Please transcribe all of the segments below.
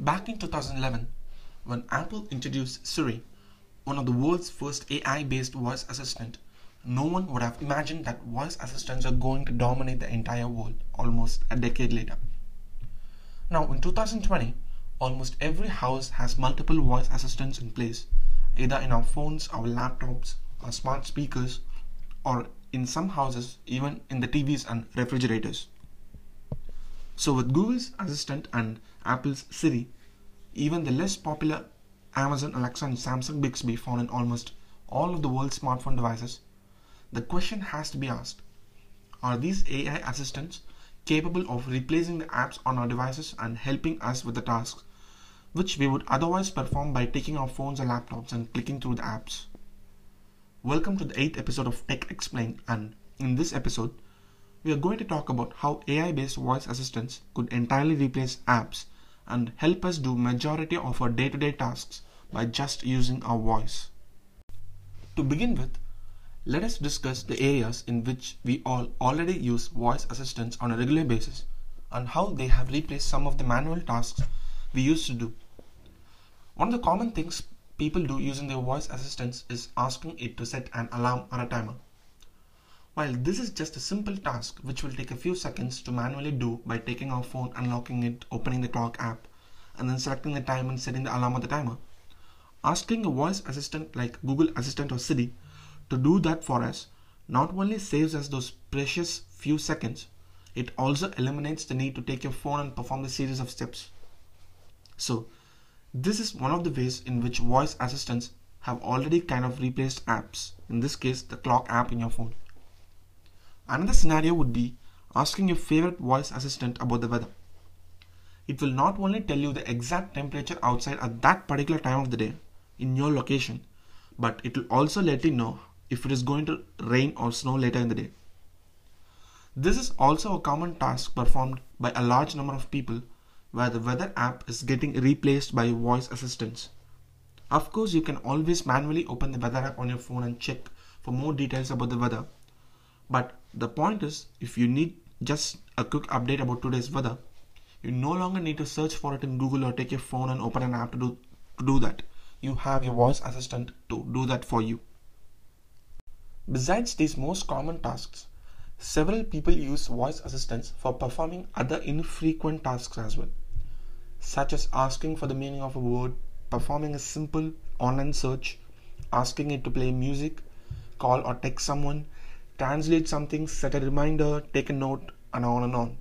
Back in 2011, when Apple introduced Siri, one of the world's first AI based voice assistant, no one would have imagined that voice assistants are going to dominate the entire world almost a decade later. Now, in 2020, almost every house has multiple voice assistants in place, either in our phones, our laptops, our smart speakers, or in some houses, even in the TVs and refrigerators. So, with Google's Assistant and Apple's Siri, even the less popular Amazon Alexa and Samsung Bixby found in almost all of the world's smartphone devices, the question has to be asked Are these AI assistants capable of replacing the apps on our devices and helping us with the tasks which we would otherwise perform by taking our phones or laptops and clicking through the apps? Welcome to the 8th episode of Tech Explained, and in this episode, we are going to talk about how AI-based voice assistants could entirely replace apps and help us do majority of our day-to-day tasks by just using our voice. To begin with, let us discuss the areas in which we all already use voice assistants on a regular basis and how they have replaced some of the manual tasks we used to do. One of the common things people do using their voice assistants is asking it to set an alarm or a timer. While this is just a simple task which will take a few seconds to manually do by taking our phone, unlocking it, opening the clock app, and then selecting the time and setting the alarm or the timer, asking a voice assistant like Google Assistant or Siri to do that for us not only saves us those precious few seconds, it also eliminates the need to take your phone and perform the series of steps. So, this is one of the ways in which voice assistants have already kind of replaced apps, in this case, the clock app in your phone. Another scenario would be asking your favorite voice assistant about the weather. It will not only tell you the exact temperature outside at that particular time of the day in your location, but it will also let you know if it is going to rain or snow later in the day. This is also a common task performed by a large number of people where the weather app is getting replaced by voice assistants. Of course, you can always manually open the weather app on your phone and check for more details about the weather. But the point is, if you need just a quick update about today's weather, you no longer need to search for it in Google or take your phone and open an app to do, to do that. You have your voice assistant to do that for you. Besides these most common tasks, several people use voice assistants for performing other infrequent tasks as well, such as asking for the meaning of a word, performing a simple online search, asking it to play music, call or text someone, translate something, set a reminder, take a note, and on and on.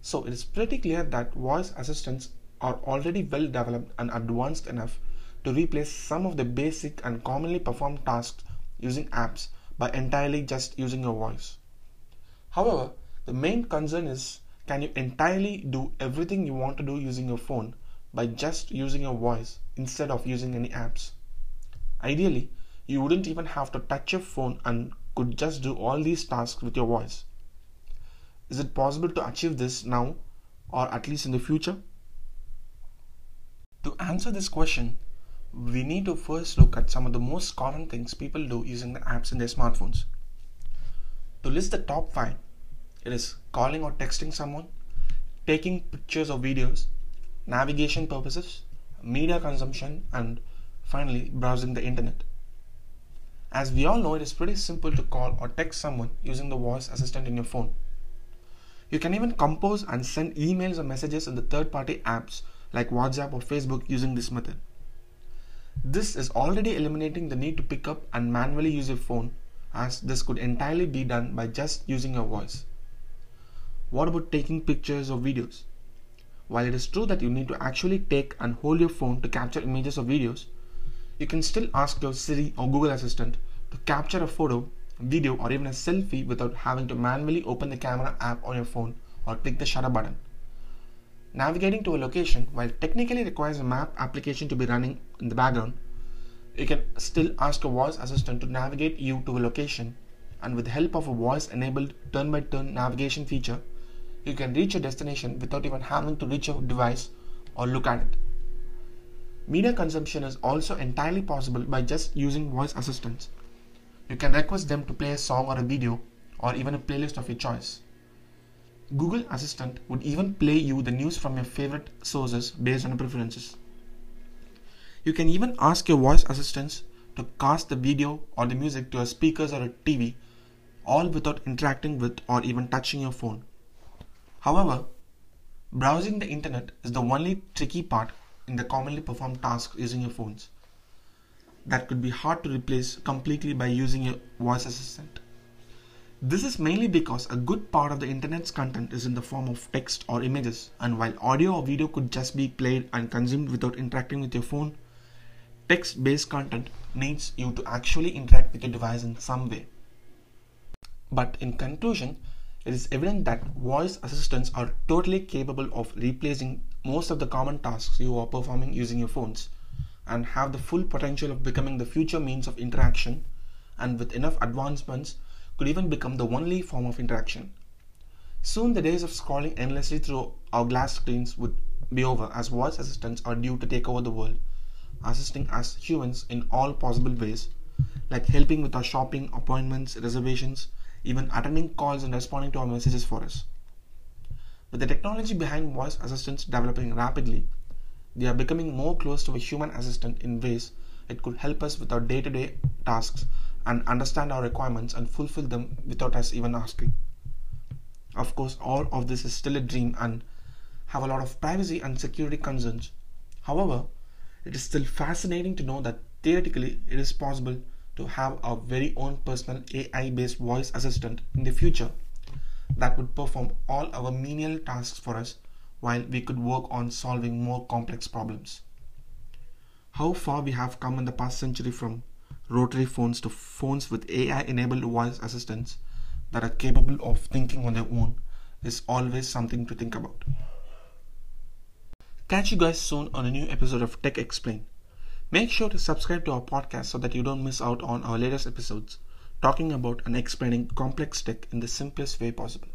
So it is pretty clear that voice assistants are already well developed and advanced enough to replace some of the basic and commonly performed tasks using apps by entirely just using your voice. However, the main concern is can you entirely do everything you want to do using your phone by just using your voice instead of using any apps? Ideally, you wouldn't even have to touch your phone and could just do all these tasks with your voice. Is it possible to achieve this now or at least in the future? To answer this question, we need to first look at some of the most common things people do using the apps in their smartphones. To list the top 5, it is calling or texting someone, taking pictures or videos, navigation purposes, media consumption, and finally browsing the internet. As we all know, it is pretty simple to call or text someone using the voice assistant in your phone. You can even compose and send emails or messages in the third party apps like WhatsApp or Facebook using this method. This is already eliminating the need to pick up and manually use your phone as this could entirely be done by just using your voice. What about taking pictures or videos? While it is true that you need to actually take and hold your phone to capture images or videos, you can still ask your Siri or Google Assistant to capture a photo, video, or even a selfie without having to manually open the camera app on your phone or click the shutter button. Navigating to a location, while technically requires a map application to be running in the background, you can still ask a voice assistant to navigate you to a location and with the help of a voice enabled turn by turn navigation feature, you can reach your destination without even having to reach your device or look at it. Media consumption is also entirely possible by just using voice assistants. You can request them to play a song or a video or even a playlist of your choice. Google Assistant would even play you the news from your favorite sources based on your preferences. You can even ask your voice assistants to cast the video or the music to a speakers or a TV, all without interacting with or even touching your phone. However, browsing the internet is the only tricky part in the commonly performed tasks using your phones that could be hard to replace completely by using your voice assistant. This is mainly because a good part of the internet's content is in the form of text or images, and while audio or video could just be played and consumed without interacting with your phone, text based content needs you to actually interact with your device in some way. But in conclusion, it is evident that voice assistants are totally capable of replacing most of the common tasks you are performing using your phones and have the full potential of becoming the future means of interaction and with enough advancements could even become the only form of interaction. Soon the days of scrolling endlessly through our glass screens would be over as voice assistants are due to take over the world, assisting us humans in all possible ways, like helping with our shopping, appointments, reservations, even attending calls and responding to our messages for us. With the technology behind voice assistants developing rapidly, they are becoming more close to a human assistant in ways it could help us with our day to day tasks and understand our requirements and fulfill them without us even asking. Of course, all of this is still a dream and have a lot of privacy and security concerns. However, it is still fascinating to know that theoretically it is possible to have our very own personal AI based voice assistant in the future that would perform all our menial tasks for us while we could work on solving more complex problems. How far we have come in the past century from rotary phones to phones with AI enabled voice assistants that are capable of thinking on their own is always something to think about. Catch you guys soon on a new episode of Tech Explain. Make sure to subscribe to our podcast so that you don't miss out on our latest episodes talking about and explaining complex tech in the simplest way possible.